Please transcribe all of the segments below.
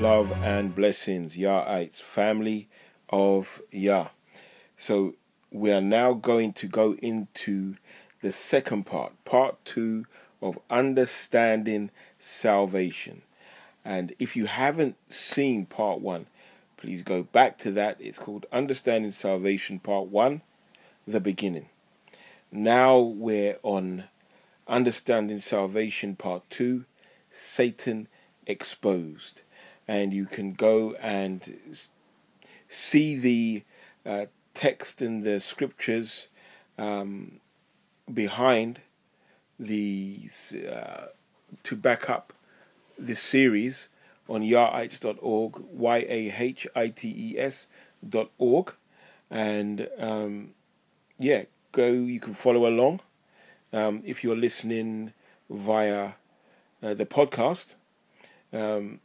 love, and blessings, Yahites, family of Yah. So, we are now going to go into the second part, part two of understanding salvation. And if you haven't seen part one, please go back to that. It's called Understanding Salvation, part one, the beginning. Now we're on Understanding Salvation, part two, Satan exposed. And you can go and see the uh, text in the scriptures um, behind these uh, to back up this series on yahites.org, Y A H I T E S.org. And um, yeah, go, you can follow along. Um, if you're listening via uh, the podcast, um,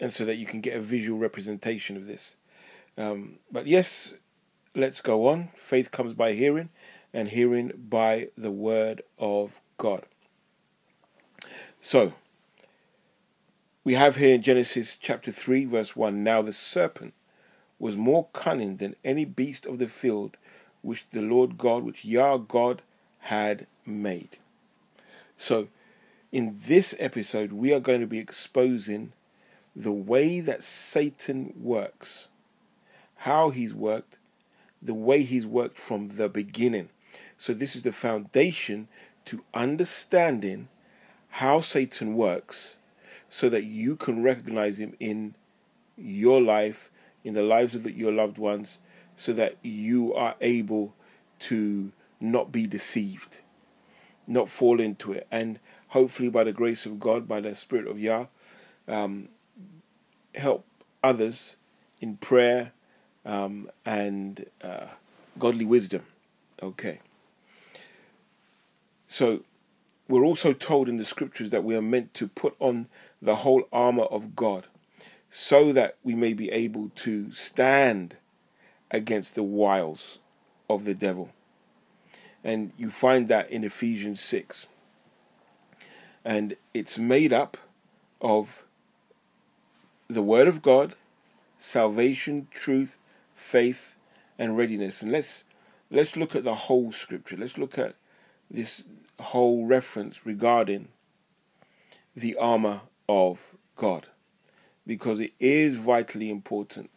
and so that you can get a visual representation of this. Um, but yes, let's go on. Faith comes by hearing, and hearing by the word of God. So, we have here in Genesis chapter 3, verse 1 Now the serpent was more cunning than any beast of the field which the Lord God, which Yah God had made. So, in this episode, we are going to be exposing the way that Satan works, how he's worked, the way he's worked from the beginning. So, this is the foundation to understanding how Satan works so that you can recognize him in your life, in the lives of your loved ones, so that you are able to not be deceived, not fall into it. And hopefully, by the grace of God, by the Spirit of Yah, um, help others in prayer um, and uh, godly wisdom. Okay. So, we're also told in the scriptures that we are meant to put on the whole armor of God so that we may be able to stand against the wiles of the devil. And you find that in Ephesians 6. And it's made up of the Word of God, salvation, truth, faith, and readiness. And let's let's look at the whole scripture. Let's look at this whole reference regarding the armor of God because it is vitally important.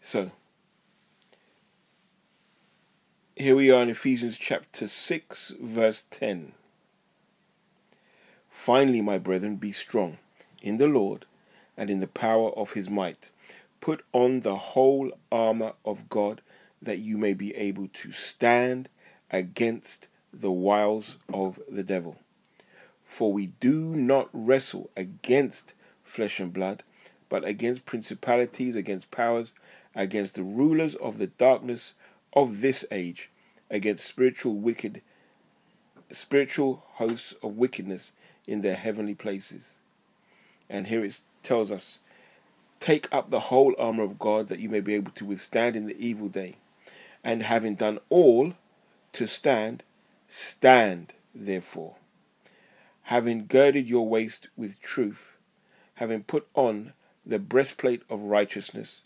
So, here we are in Ephesians chapter 6, verse 10. Finally, my brethren, be strong in the Lord and in the power of his might. Put on the whole armor of God that you may be able to stand against the wiles of the devil. For we do not wrestle against flesh and blood, but against principalities, against powers, against the rulers of the darkness of this age, against spiritual wicked spiritual hosts of wickedness in their heavenly places. And here it tells us, take up the whole armor of God that you may be able to withstand in the evil day. And having done all to stand, Stand, therefore, having girded your waist with truth, having put on the breastplate of righteousness,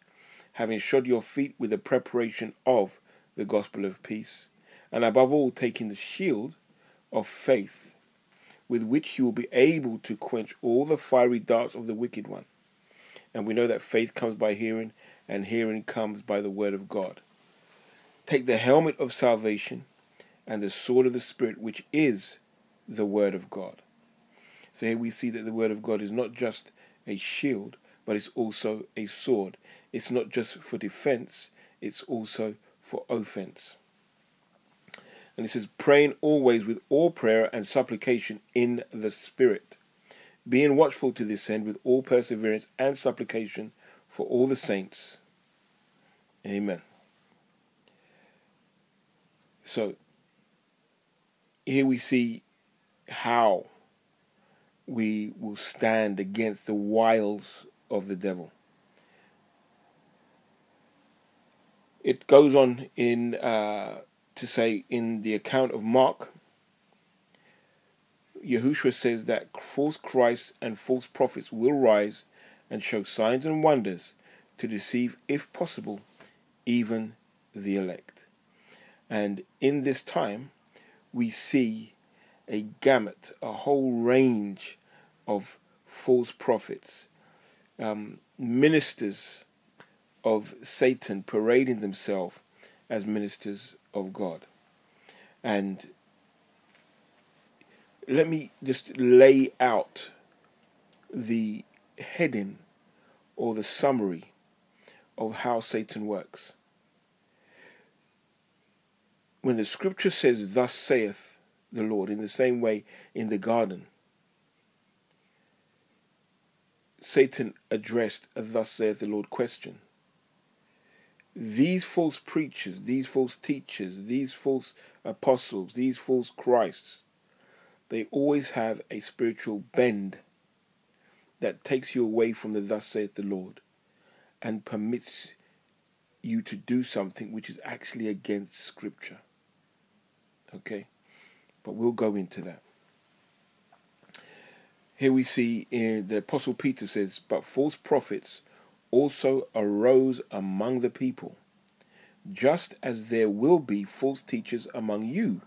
having shod your feet with the preparation of the gospel of peace, and above all, taking the shield of faith, with which you will be able to quench all the fiery darts of the wicked one. And we know that faith comes by hearing, and hearing comes by the word of God. Take the helmet of salvation and the sword of the Spirit, which is the Word of God. So here we see that the Word of God is not just a shield, but it's also a sword. It's not just for defense, it's also for offense. And it says, praying always with all prayer and supplication in the Spirit, being watchful to this end with all perseverance and supplication for all the saints. Amen. So here we see how we will stand against the wiles of the devil. It goes on in uh, to say in the account of Mark, Yahushua says that false Christs and false prophets will rise and show signs and wonders to deceive, if possible, even the elect. And in this time, we see a gamut, a whole range of false prophets, um, ministers of Satan parading themselves as ministers of God. And let me just lay out the heading or the summary of how Satan works. When the scripture says, Thus saith the Lord, in the same way in the garden, Satan addressed a Thus saith the Lord question. These false preachers, these false teachers, these false apostles, these false Christs, they always have a spiritual bend that takes you away from the Thus saith the Lord and permits you to do something which is actually against Scripture. Okay? But we'll go into that. Here we see in the Apostle Peter says, But false prophets also arose among the people, just as there will be false teachers among you,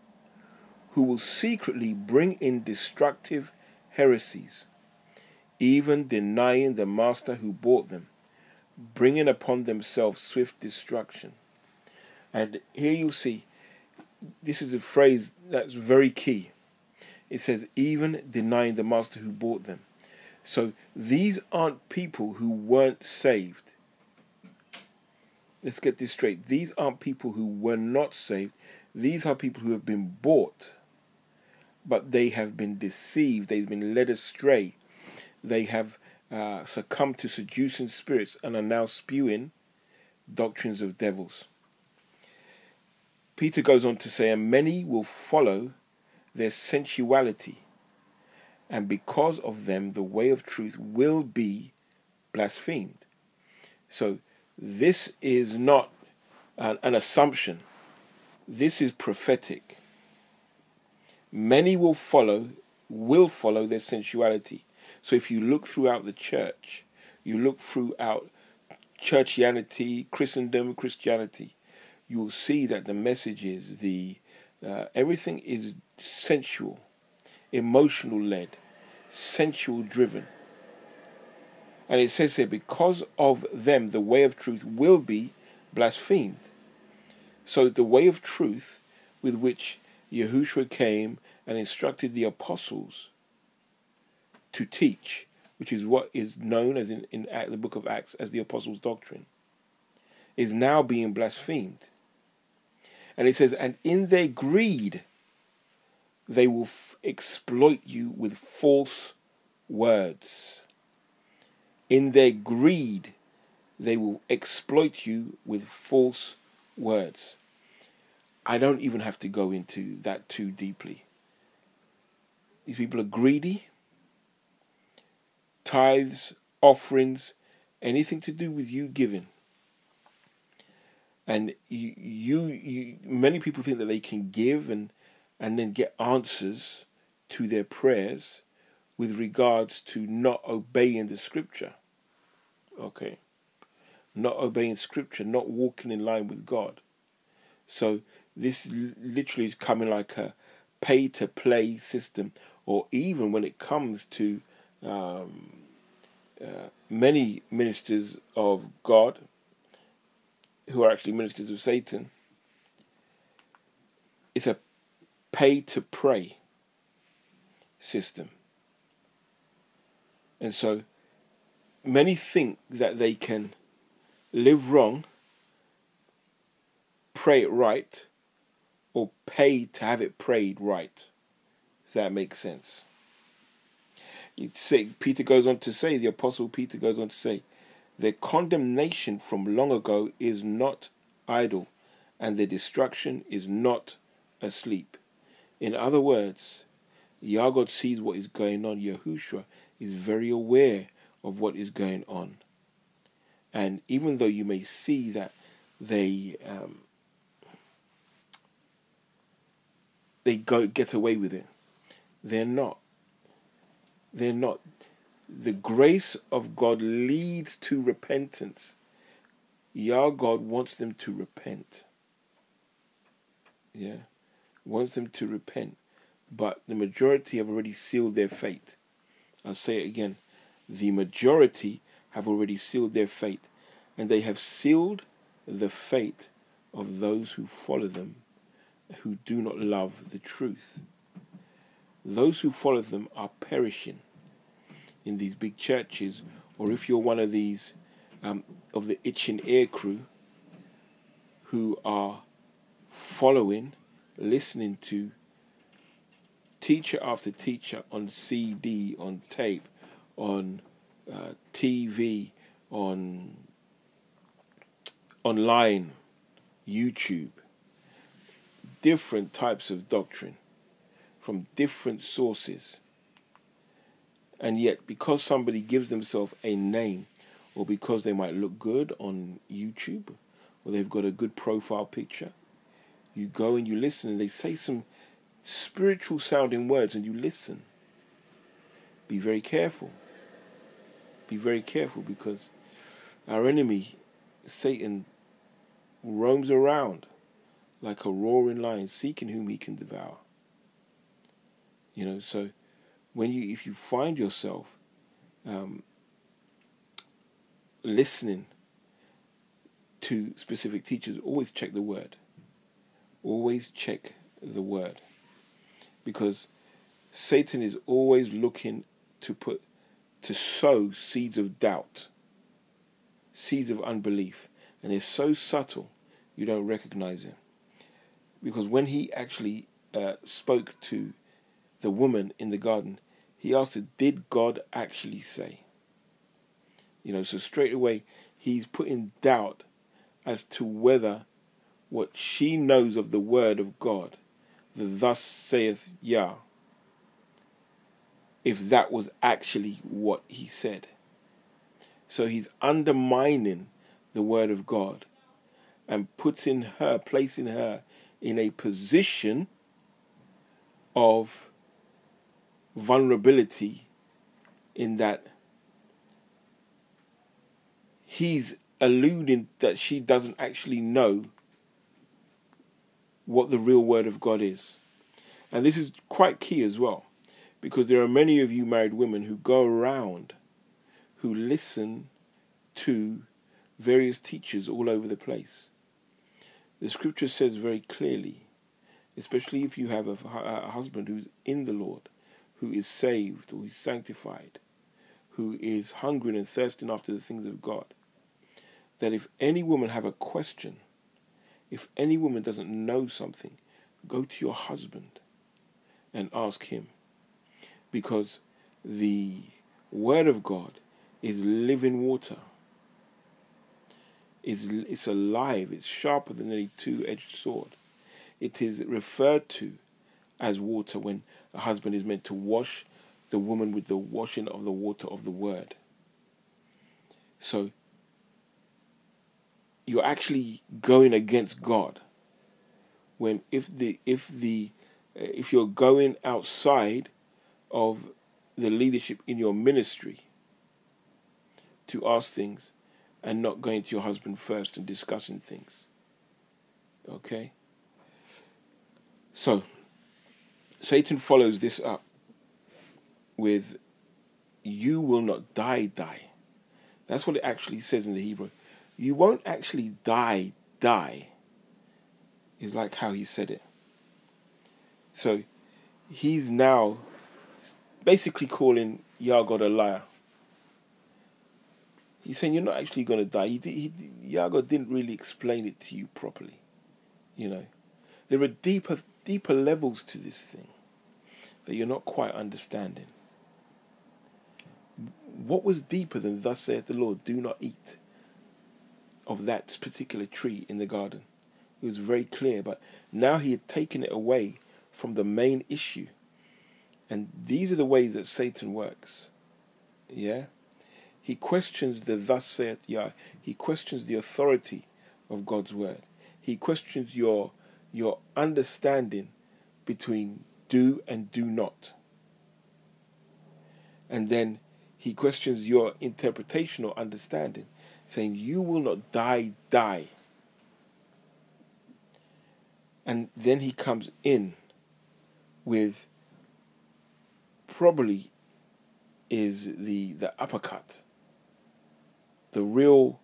who will secretly bring in destructive heresies, even denying the master who bought them, bringing upon themselves swift destruction. And here you see, this is a phrase that's very key. It says, even denying the master who bought them. So these aren't people who weren't saved. Let's get this straight. These aren't people who were not saved. These are people who have been bought, but they have been deceived. They've been led astray. They have uh, succumbed to seducing spirits and are now spewing doctrines of devils. Peter goes on to say, and many will follow their sensuality and because of them the way of truth will be blasphemed. So this is not an, an assumption. This is prophetic. Many will follow, will follow their sensuality. So if you look throughout the church, you look throughout churchianity, Christendom, Christianity, you will see that the message is the uh, everything is sensual, emotional led, sensual driven. And it says here, because of them, the way of truth will be blasphemed. So the way of truth with which Yahushua came and instructed the apostles to teach, which is what is known as in, in the book of Acts as the apostles' doctrine, is now being blasphemed. And it says, and in their greed, they will f- exploit you with false words. In their greed, they will exploit you with false words. I don't even have to go into that too deeply. These people are greedy. Tithes, offerings, anything to do with you giving. And you, you, you many people think that they can give and and then get answers to their prayers with regards to not obeying the scripture. Okay. Not obeying scripture, not walking in line with God. So this literally is coming like a pay to play system, or even when it comes to um, uh, many ministers of God who are actually ministers of Satan, it's a pay to pray system. And so many think that they can live wrong, pray it right, or pay to have it prayed right. If that makes sense. Say, Peter goes on to say, the Apostle Peter goes on to say, their condemnation from long ago is not idle, and their destruction is not asleep. In other words, Yahgod sees what is going on. Yahushua is very aware of what is going on. And even though you may see that they um, they go get away with it, they're not. They're not. The grace of God leads to repentance. Yah God wants them to repent. Yeah. Wants them to repent. But the majority have already sealed their fate. I'll say it again. The majority have already sealed their fate. And they have sealed the fate of those who follow them, who do not love the truth. Those who follow them are perishing in these big churches, or if you're one of these um, of the itching ear crew who are following, listening to teacher after teacher on CD, on tape, on uh, TV, on online, YouTube, different types of doctrine from different sources. And yet, because somebody gives themselves a name, or because they might look good on YouTube, or they've got a good profile picture, you go and you listen, and they say some spiritual sounding words, and you listen. Be very careful. Be very careful because our enemy, Satan, roams around like a roaring lion, seeking whom he can devour. You know, so when you if you find yourself um, listening to specific teachers, always check the word. Always check the word. Because Satan is always looking to put to sow seeds of doubt, seeds of unbelief, and they're so subtle you don't recognize him. Because when he actually uh, spoke to the woman in the garden, he asked her, Did God actually say? You know, so straight away he's putting doubt as to whether what she knows of the word of God, thus saith Yah, if that was actually what he said. So he's undermining the word of God and putting her, placing her in a position of vulnerability in that he's alluding that she doesn't actually know what the real word of God is. And this is quite key as well, because there are many of you married women who go around who listen to various teachers all over the place. The scripture says very clearly, especially if you have a, a husband who's in the Lord, who is saved, who is sanctified, who is hungering and thirsting after the things of God, that if any woman have a question, if any woman doesn't know something, go to your husband and ask him. Because the word of God is living water. It's, it's alive, it's sharper than a two edged sword. It is referred to as water when a husband is meant to wash the woman with the washing of the water of the word. So you're actually going against God when if the if the uh, if you're going outside of the leadership in your ministry to ask things and not going to your husband first and discussing things. Okay? So Satan follows this up with, You will not die, die. That's what it actually says in the Hebrew. You won't actually die, die, is like how he said it. So he's now basically calling Yah God a liar. He's saying you're not actually going to die. He, he, Yah God didn't really explain it to you properly. You know, there are deeper, deeper levels to this thing that you're not quite understanding. What was deeper than, Thus saith the Lord, do not eat of that particular tree in the garden? It was very clear, but now he had taken it away from the main issue. And these are the ways that Satan works. Yeah? He questions the thus saith Yah. He questions the authority of God's word. He questions your your understanding between do and do not. And then he questions your interpretation or understanding, saying, You will not die, die. And then he comes in with probably is the, the uppercut, the real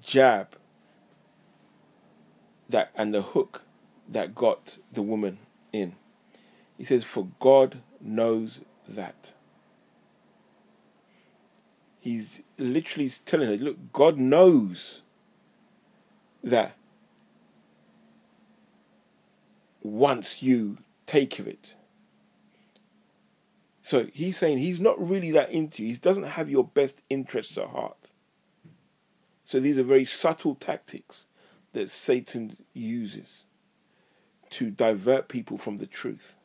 jab that and the hook that got the woman in. He says, For God knows that. He's literally telling her, look, God knows that once you take of it. So he's saying he's not really that into you. He doesn't have your best interests at heart. So these are very subtle tactics that Satan uses to divert people from the truth.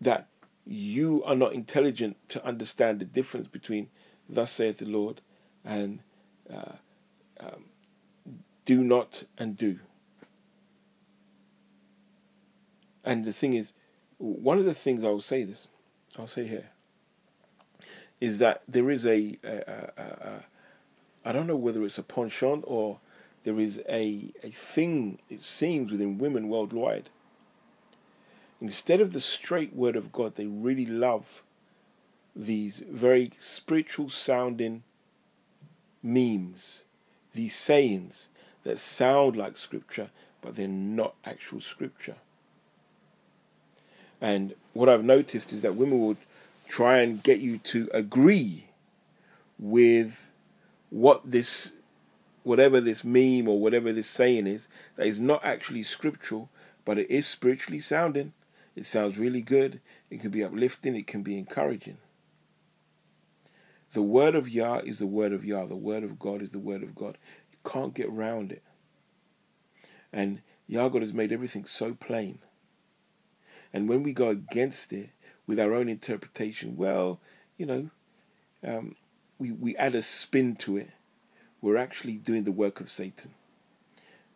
That you are not intelligent to understand the difference between thus saith the Lord and uh, um, do not and do. And the thing is, one of the things I will say this, I'll say here, is that there is a, I don't know whether it's a penchant or there is a, a thing, it seems, within women worldwide Instead of the straight word of God, they really love these very spiritual sounding memes, these sayings that sound like scripture, but they're not actual scripture. And what I've noticed is that women will try and get you to agree with what this, whatever this meme or whatever this saying is, that is not actually scriptural, but it is spiritually sounding. It sounds really good. It can be uplifting. It can be encouraging. The word of Yah is the word of Yah. The word of God is the word of God. You can't get around it. And Yah God has made everything so plain. And when we go against it with our own interpretation, well, you know, um, we, we add a spin to it. We're actually doing the work of Satan.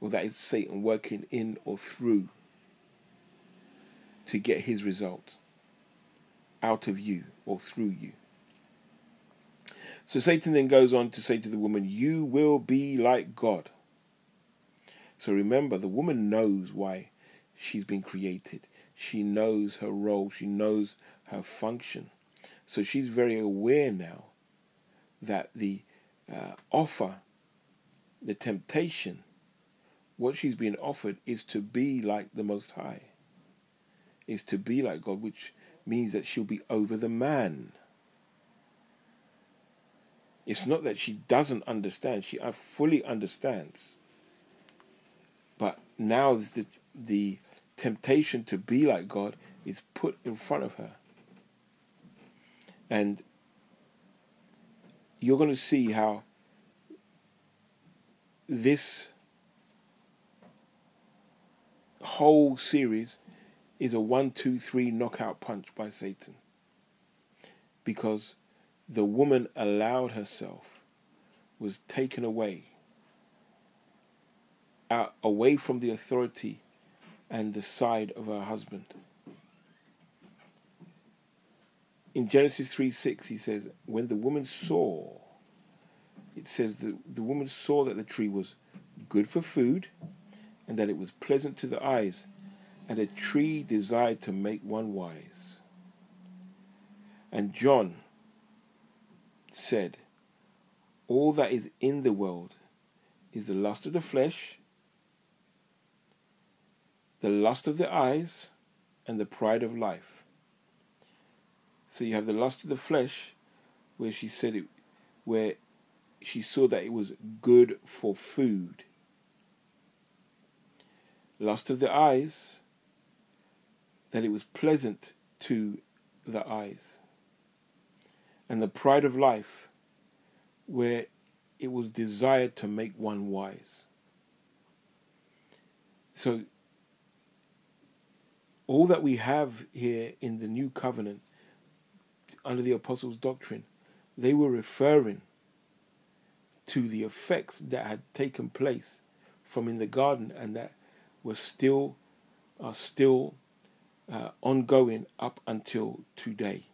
Well, that is Satan working in or through to get his result out of you or through you. So Satan then goes on to say to the woman, You will be like God. So remember, the woman knows why she's been created. She knows her role, she knows her function. So she's very aware now that the uh, offer, the temptation, what she's being offered is to be like the Most High is to be like God, which means that she'll be over the man. It's not that she doesn't understand, she fully understands. But now the, the temptation to be like God is put in front of her. And you're going to see how this whole series is a one, two, three knockout punch by Satan. Because the woman allowed herself, was taken away, out, away from the authority and the side of her husband. In Genesis 3 6, he says, When the woman saw, it says that the woman saw that the tree was good for food and that it was pleasant to the eyes and a tree desired to make one wise. And John said, All that is in the world is the lust of the flesh, the lust of the eyes, and the pride of life. So you have the lust of the flesh, where she said it, where she saw that it was good for food. Lust of the eyes, that it was pleasant to the eyes. And the pride of life, where it was desired to make one wise. So, all that we have here in the new covenant under the apostles' doctrine, they were referring to the effects that had taken place from in the garden and that were still are still uh, ongoing up until today.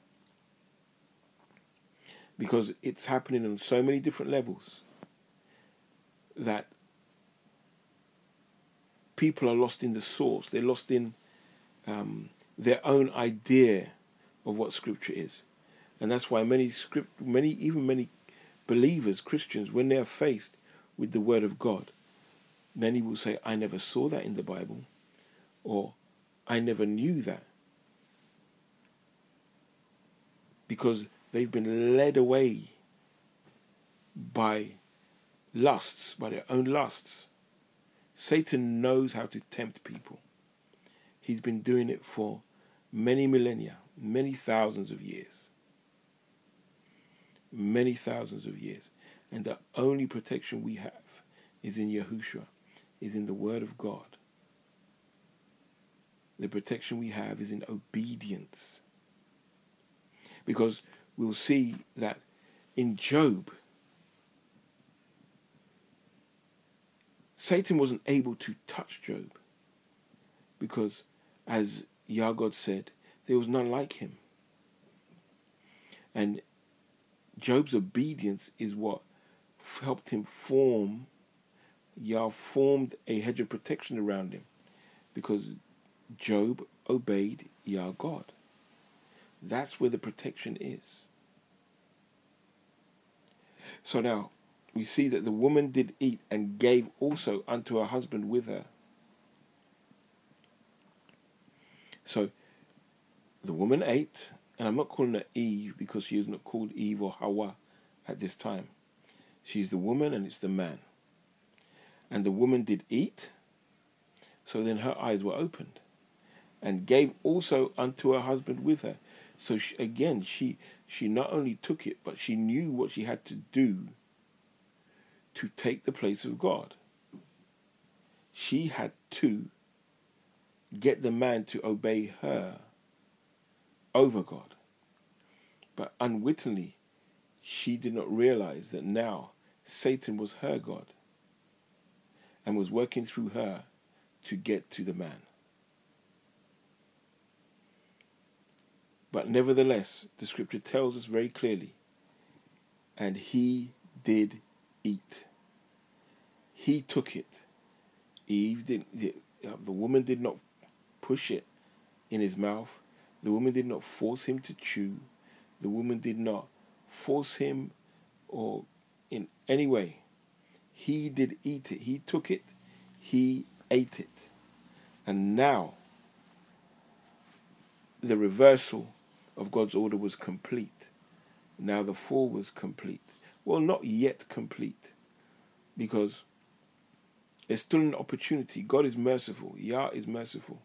Because it's happening on so many different levels that people are lost in the source. They're lost in um, their own idea of what Scripture is, and that's why many script, many even many believers, Christians, when they are faced with the Word of God, many will say, "I never saw that in the Bible," or "I never knew that," because they've been led away by lusts, by their own lusts. Satan knows how to tempt people. He's been doing it for many millennia, many thousands of years. Many thousands of years. And the only protection we have is in Yahushua, is in the Word of God. The protection we have is in obedience. Because we'll see that in Job, Satan wasn't able to touch Job because, as Yahgod said, there was none like him. And Job's obedience is what helped him form, Yah formed a hedge of protection around him because Job obeyed Yah God. That's where the protection is. So now, we see that the woman did eat and gave also unto her husband with her. So the woman ate, and I'm not calling her Eve because she is not called Eve or Hawa at this time. She's the woman and it's the man. And the woman did eat, so then her eyes were opened, and gave also unto her husband with her. So she, again, she she not only took it, but she knew what she had to do to take the place of God. She had to get the man to obey her over God. But unwittingly, she did not realize that now Satan was her God and was working through her to get to the man. But nevertheless, the scripture tells us very clearly, and he did eat. He took it. Eve did. The, uh, the woman did not push it in his mouth. The woman did not force him to chew. The woman did not force him or in any way. He did eat it. He took it. He ate it. And now the reversal of God's order was complete. Now the fall was complete. Well, not yet complete because there's still an opportunity. God is merciful. Yah is merciful.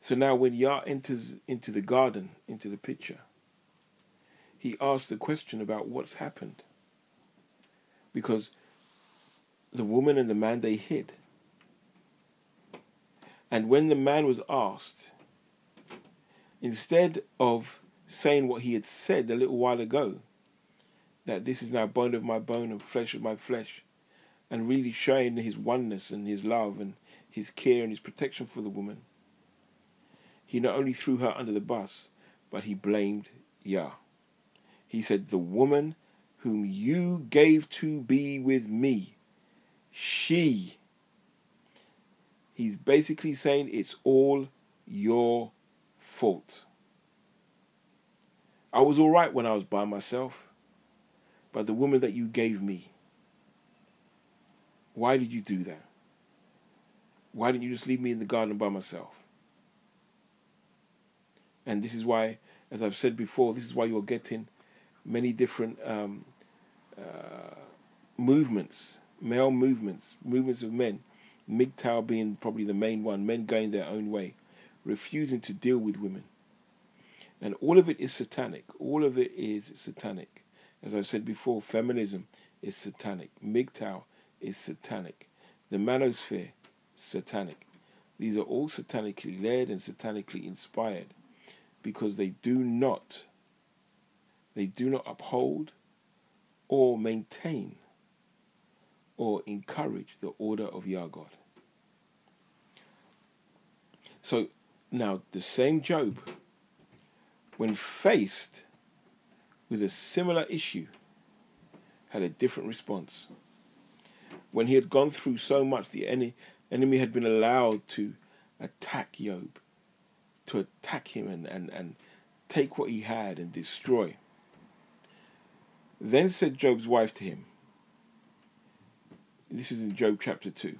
So now when Yah enters into the garden, into the picture, he asks the question about what's happened. Because the woman and the man, they hid. And when the man was asked, instead of saying what he had said a little while ago, that this is now bone of my bone and flesh of my flesh, and really showing his oneness and his love and his care and his protection for the woman. He not only threw her under the bus, but he blamed Yah. He said, The woman whom you gave to be with me, she. He's basically saying it's all your fault. I was all right when I was by myself, but the woman that you gave me, why did you do that? Why didn't you just leave me in the garden by myself? And this is why, as I've said before, this is why you're getting many different um, uh, movements, male movements, movements of men, MGTOW being probably the main one, men going their own way, refusing to deal with women. And all of it is satanic. All of it is satanic. As I've said before, feminism is satanic. MGTOW is satanic. The manosphere, satanic. These are all satanically led and satanically inspired because they do not they do not uphold or maintain or encourage the order of Yah God. So Now, the same Job, when faced with a similar issue, had a different response. When he had gone through so much, the enemy had been allowed to attack Job, to attack him and, and, and take what he had and destroy. Then said Job's wife to him, this is in Job chapter 2,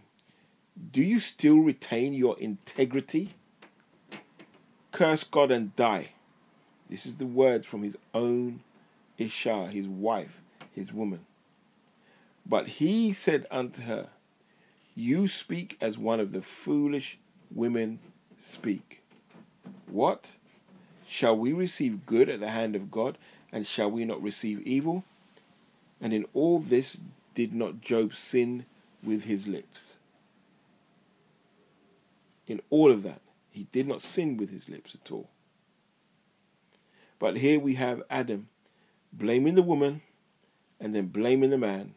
Do you still retain your integrity? Curse God and die. This is the words from his own Isha, his wife, his woman. But he said unto her, You speak as one of the foolish women speak. What? Shall we receive good at the hand of God, and shall we not receive evil? And in all this did not Job sin with his lips. In all of that, he did not sin with his lips at all. But here we have Adam blaming the woman and then blaming the man.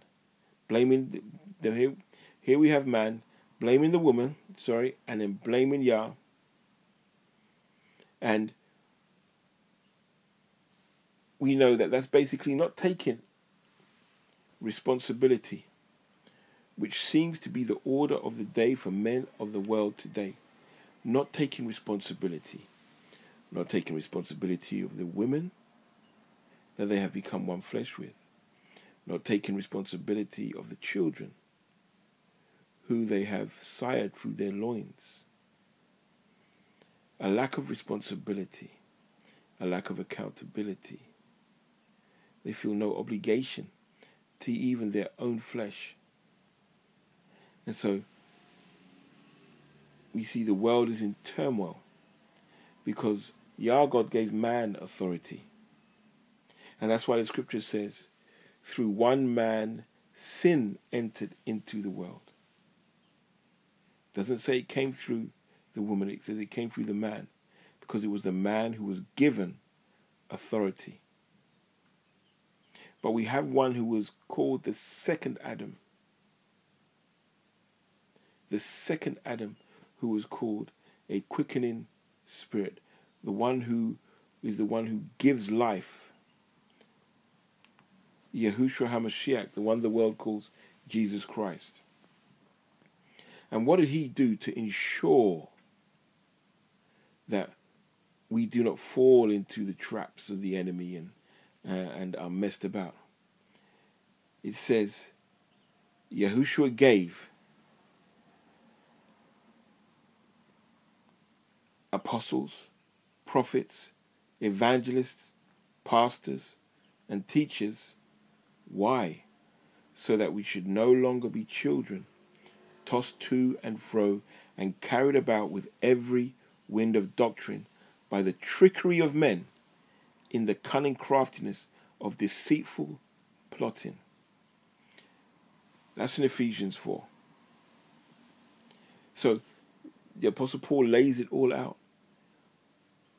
Blaming the, the here, here we have man blaming the woman, sorry, and then blaming Yah. And we know that that's basically not taking responsibility, which seems to be the order of the day for men of the world today. Not taking responsibility, not taking responsibility of the women that they have become one flesh with, not taking responsibility of the children who they have sired through their loins. A lack of responsibility, a lack of accountability. They feel no obligation to even their own flesh. And so we see the world is in turmoil because Yah God gave man authority. And that's why the scripture says, through one man sin entered into the world. Doesn't say it came through the woman, it says it came through the man because it was the man who was given authority. But we have one who was called the second Adam. The second Adam who was called a quickening spirit. The one who is the one who gives life. Yahushua HaMashiach, the one the world calls Jesus Christ. And what did he do to ensure that we do not fall into the traps of the enemy and, uh, and are messed about? It says, Yahushua gave apostles, prophets, evangelists, pastors, and teachers. Why? So that we should no longer be children tossed to and fro, and carried about with every wind of doctrine by the trickery of men in the cunning craftiness of deceitful plotting. That's in Ephesians 4. So the Apostle Paul lays it all out.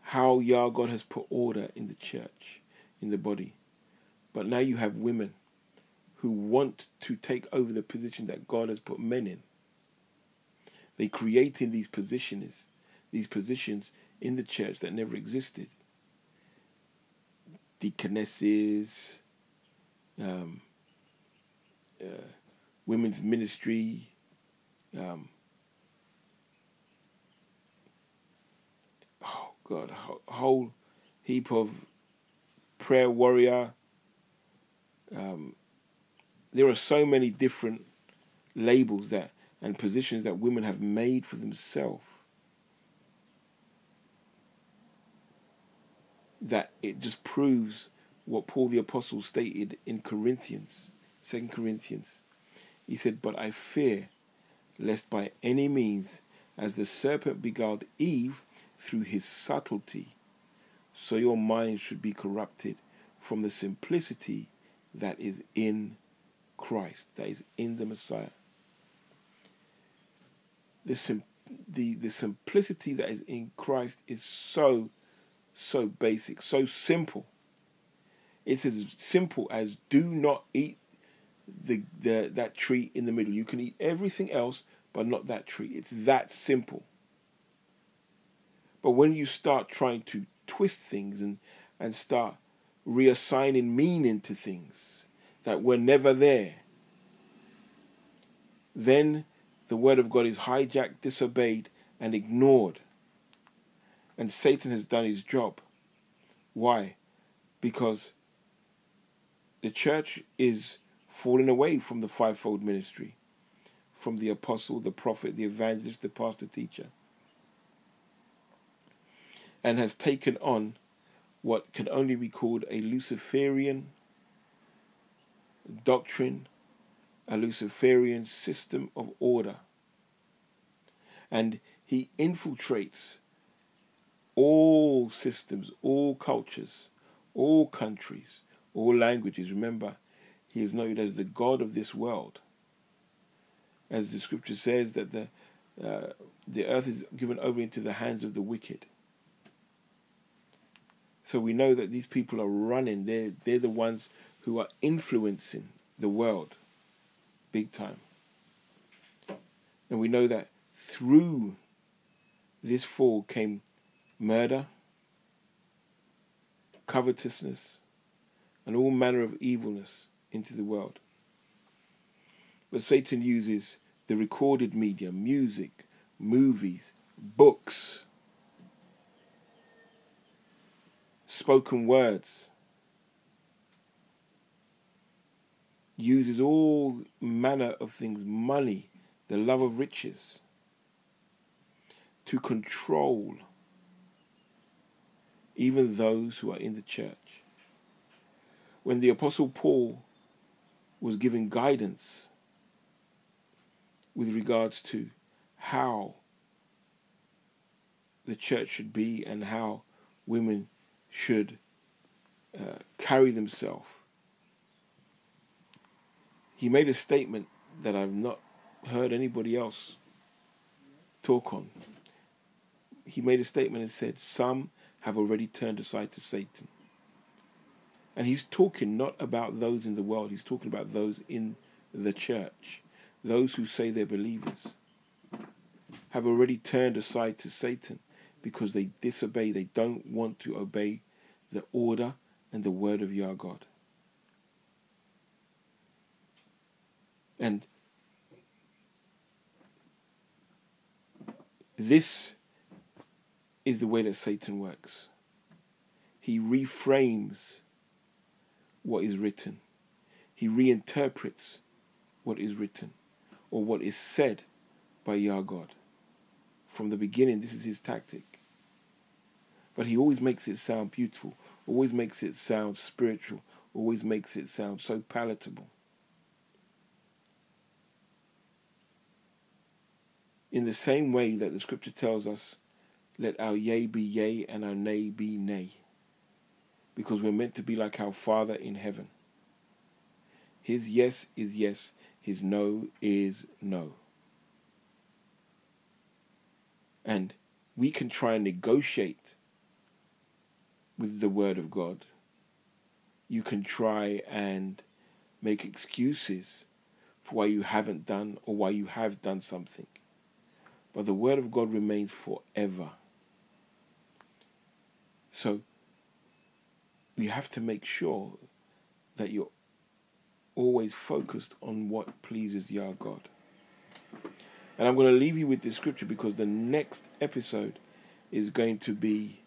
How Yah God has put order in the church, in the body. But now you have women who want to take over the position that God has put men in. They creating these positions, these positions in the church that never existed. Deaconesses, um, uh, women's ministry, um, God, whole heap of prayer warrior. Um, there are so many different labels that and positions that women have made for themselves that it just proves what Paul the Apostle stated in Corinthians, Second Corinthians. He said, But I fear lest by any means, as the serpent beguiled Eve through his subtlety, so your mind should be corrupted from the simplicity that is in Christ, that is in the Messiah the, sim- the, the simplicity that is in Christ is so, so basic, so simple. It's as simple as do not eat the, the that tree in the middle. You can eat everything else, but not that tree. It's that simple. But when you start trying to twist things and, and start reassigning meaning to things that were never there, then the word of God is hijacked, disobeyed, and ignored. And Satan has done his job. Why? Because the church is falling away from the fivefold ministry from the apostle, the prophet, the evangelist, the pastor, teacher, and has taken on what can only be called a Luciferian doctrine, a Luciferian system of order. And he infiltrates all systems, all cultures, all countries, all languages. Remember, he is known as the God of this world. As the scripture says, that the, uh, the earth is given over into the hands of the wicked. So we know that these people are running, they're, they're the ones who are influencing the world big time. And we know that through this fall came murder, covetousness, and all manner of evilness into the world. But Satan uses the recorded media, music, movies, books, spoken words, uses all manner of things, money, the love of riches, to control even those who are in the church. When the Apostle Paul was giving guidance with regards to how the church should be and how women should uh, carry themselves. He made a statement that I've not heard anybody else talk on. He made a statement and said, Some have already turned aside to Satan. And he's talking not about those in the world, he's talking about those in the church, those who say they're believers, have already turned aside to Satan because they disobey, they don't want to obey the order and the word of your God. And this is the way that Satan works. He reframes what is written, he reinterprets what is written or what is said by Yah God. From the beginning, this is his tactic. But he always makes it sound beautiful, always makes it sound spiritual, always makes it sound so palatable. In the same way that the scripture tells us, let our yea be yea and our nay be nay. Because we're meant to be like our Father in heaven. His yes is yes, his no is no. And we can try and negotiate with the Word of God. You can try and make excuses for why you haven't done or why you have done something. But the Word of God remains forever. So you have to make sure that you're always focused on what pleases Yah God. And I'm going to leave you with this scripture because the next episode is going to be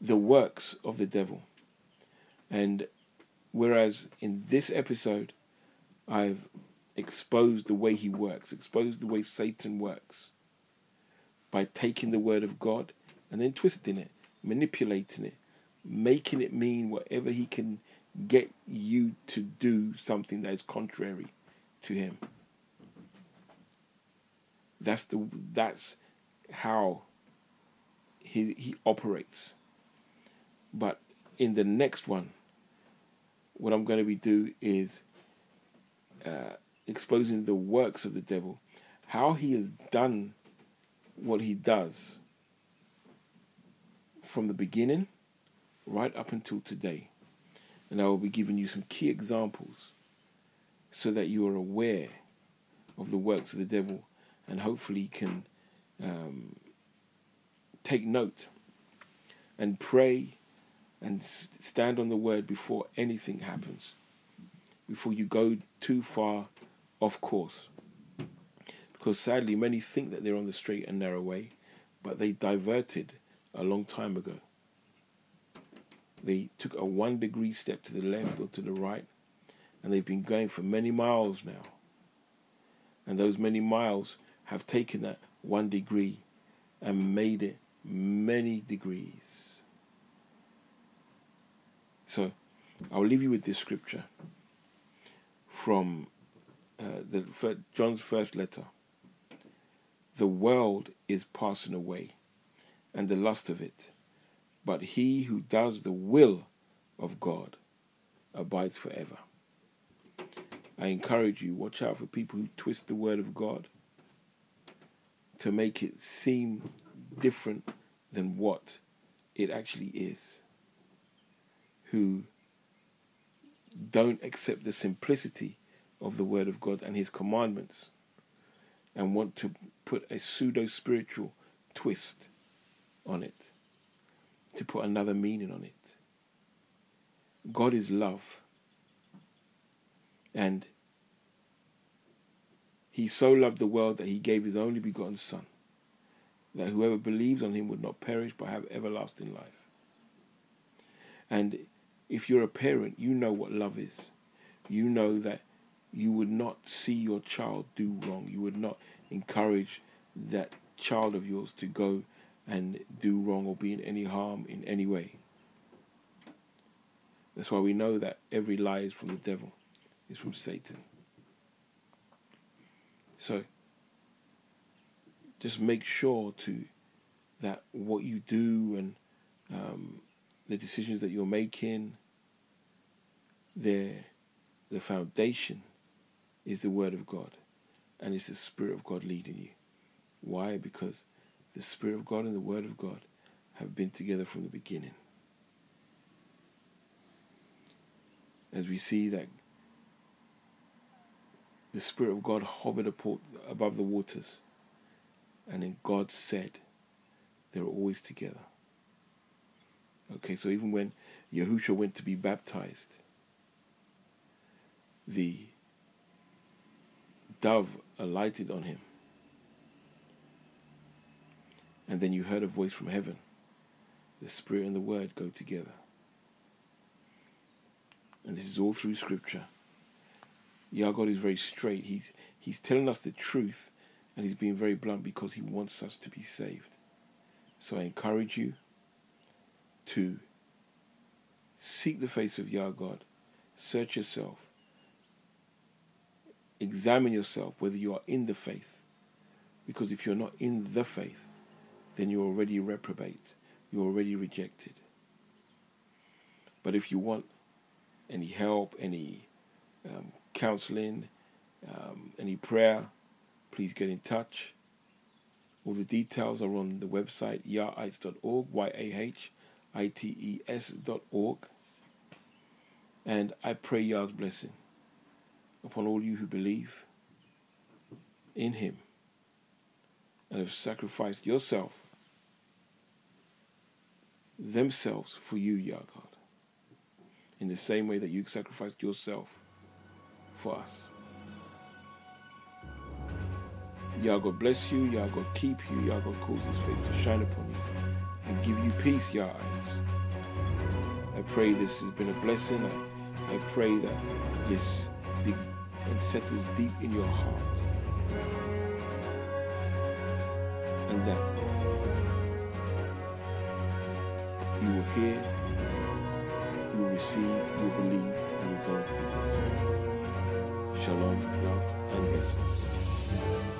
the works of the devil. And whereas in this episode, I've exposed the way he works, exposed the way Satan works by taking the word of God and then twisting it, manipulating it, making it mean whatever he can get you to do something that is contrary to him. That's the that's how he he operates. But in the next one, what I'm going to be do is uh, exposing the works of the devil, how he has done what he does from the beginning right up until today. And I will be giving you some key examples so that you are aware of the works of the devil and hopefully can um, take note and pray and stand on the word before anything happens, before you go too far off course. Because sadly, many think that they're on the straight and narrow way, but they diverted a long time ago. They took a one degree step to the left or to the right, and they've been going for many miles now. And those many miles have taken that one degree and made it many degrees. So I'll leave you with this scripture from uh, the John's first letter. The world is passing away, and the lust of it, but he who does the will of God abides forever. I encourage you, watch out for people who twist the word of God to make it seem different than what it actually is. Who don't accept the simplicity of the Word of God and His commandments and want to put a pseudo spiritual twist on it, to put another meaning on it. God is love. And He so loved the world that He gave His only begotten Son, that whoever believes on Him would not perish but have everlasting life. And if you're a parent, you know what love is. You know that you would not see your child do wrong. You would not encourage that child of yours to go and do wrong or be in any harm in any way. That's why we know that every lie is from the devil, is from Satan. So just make sure to that what you do and um, the decisions that you're making, they're the foundation is the Word of God and it's the Spirit of God leading you. Why? Because the Spirit of God and the Word of God have been together from the beginning. As we see that the Spirit of God hovered above the waters, and then God said, they were always together. Okay, so even when Yahushua went to be baptized, the dove alighted on him. And then you heard a voice from heaven. The Spirit and the Word go together. And this is all through Scripture. Yah God is very straight. He's, he's telling us the truth and he's being very blunt because he wants us to be saved. So I encourage you to seek the face of Yah God, search yourself, examine yourself whether you are in the faith. Because if you're not in the faith, then you're already reprobate. You're already rejected. But if you want any help, any um, counseling, um, any prayer, please get in touch. All the details are on the website yahites.org, Y-A-H-I-T-E-S.org. And I pray Yah's blessing upon all you who believe in him and have sacrificed yourself, themselves for you, Yah God, in the same way that you sacrificed yourself for us. Yah God bless you, Yah God keep you, Yah God cause his face to shine upon you and give you peace, Yahites. I pray this has been a blessing. I, I pray that this and settles deep in your heart. And that you will hear, you will receive, you will believe, and you will go be blessed. Shalom, love, and blessings.